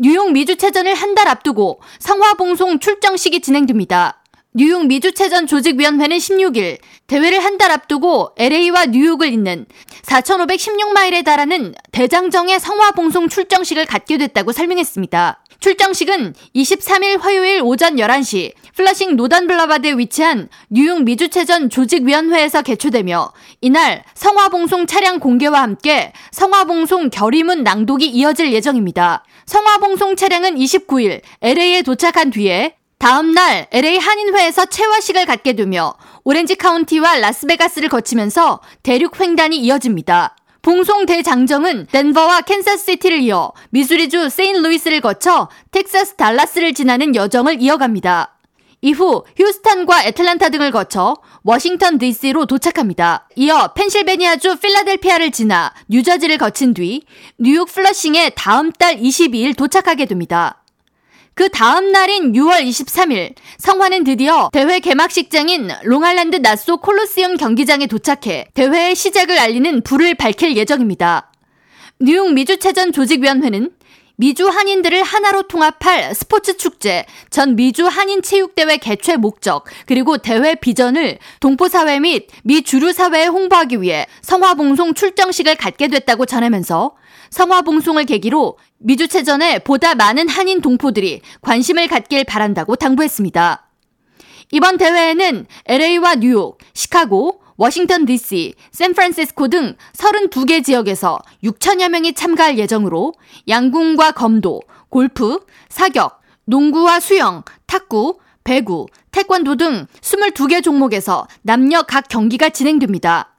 뉴욕 미주체전을 한 달 앞두고 성화봉송 출정식이 진행됩니다. 뉴욕 미주체전 조직위원회는 16일 대회를 한 달 앞두고 LA와 뉴욕을 잇는 4,516마일에 달하는 대장정의 성화봉송 출정식을 갖게 됐다고 설명했습니다. 출정식은 23일 화요일 오전 11시 플러싱 노던블라바드에 위치한 뉴욕 미주체전 조직위원회에서 개최되며 이날 성화봉송 차량 공개와 함께 성화봉송 결의문 낭독이 이어질 예정입니다. 성화봉송 차량은 29일 LA에 도착한 뒤에 다음 날 LA 한인회에서 채화식을 갖게 되며 오렌지 카운티와 라스베가스를 거치면서 대륙 횡단이 이어집니다. 봉송 대장정은 덴버와 캔사스시티를 이어 미주리주 세인루이스를 거쳐 텍사스 달라스를 지나는 여정을 이어갑니다. 이후 휴스턴과 애틀란타 등을 거쳐 워싱턴 DC로 도착합니다. 이어 펜실베니아주 필라델피아를 지나 뉴저지를 거친 뒤 뉴욕 플러싱에 다음 달 22일 도착하게 됩니다. 그 다음 날인 6월 23일 성화는 드디어 대회 개막식장인 롱알랜드 나소 콜로시움 경기장에 도착해 대회의 시작을 알리는 불을 밝힐 예정입니다. 뉴욕 미주체전 조직위원회는 미주 한인들을 하나로 통합할 스포츠 축제, 전 미주 한인 체육대회 개최 목적, 그리고 대회 비전을 동포사회 및 미 주류사회에 홍보하기 위해 성화봉송 출정식을 갖게 됐다고 전하면서 성화봉송을 계기로 미주체전에 보다 많은 한인 동포들이 관심을 갖길 바란다고 당부했습니다. 이번 대회에는 LA와 뉴욕, 시카고, 워싱턴 DC, 샌프란시스코 등 32개 지역에서 6천여 명이 참가할 예정으로 양궁과 검도, 골프, 사격, 농구와 수영, 탁구, 배구, 태권도 등 22개 종목에서 남녀 각 경기가 진행됩니다.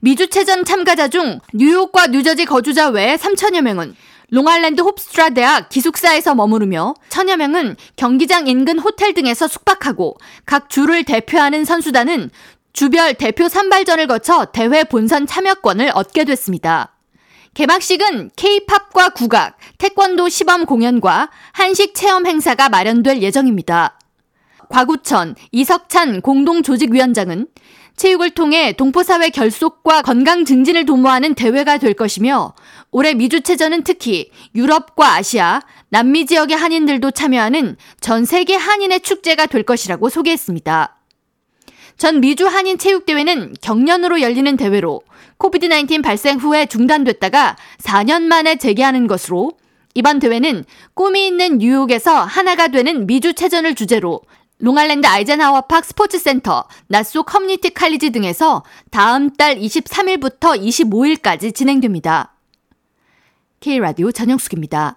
미주체전 참가자 중 뉴욕과 뉴저지 거주자 외 3천여 명은 롱알랜드 호프스트라 대학 기숙사에서 머무르며 천여 명은 경기장 인근 호텔 등에서 숙박하고 각 주를 대표하는 선수단은 주별 대표 선발전을 거쳐 대회 본선 참여권을 얻게 됐습니다. 개막식은 K-팝과 국악, 태권도 시범 공연과 한식 체험 행사가 마련될 예정입니다. 과구천 이석찬 공동조직위원장은 체육을 통해 동포사회 결속과 건강 증진을 도모하는 대회가 될 것이며 올해 미주체전은 특히 유럽과 아시아, 남미 지역의 한인들도 참여하는 전 세계 한인의 축제가 될 것이라고 소개했습니다. 전 미주 한인 체육대회는 경년으로 열리는 대회로 코비드-19 발생 후에 중단됐다가 4년 만에 재개하는 것으로 이번 대회는 꿈이 있는 뉴욕에서 하나가 되는 미주 체전을 주제로 롱알랜드 아이젠하워 팍 스포츠센터, 나소 커뮤니티 칼리지 등에서 다음 달 23일부터 25일까지 진행됩니다. K라디오 전영숙입니다.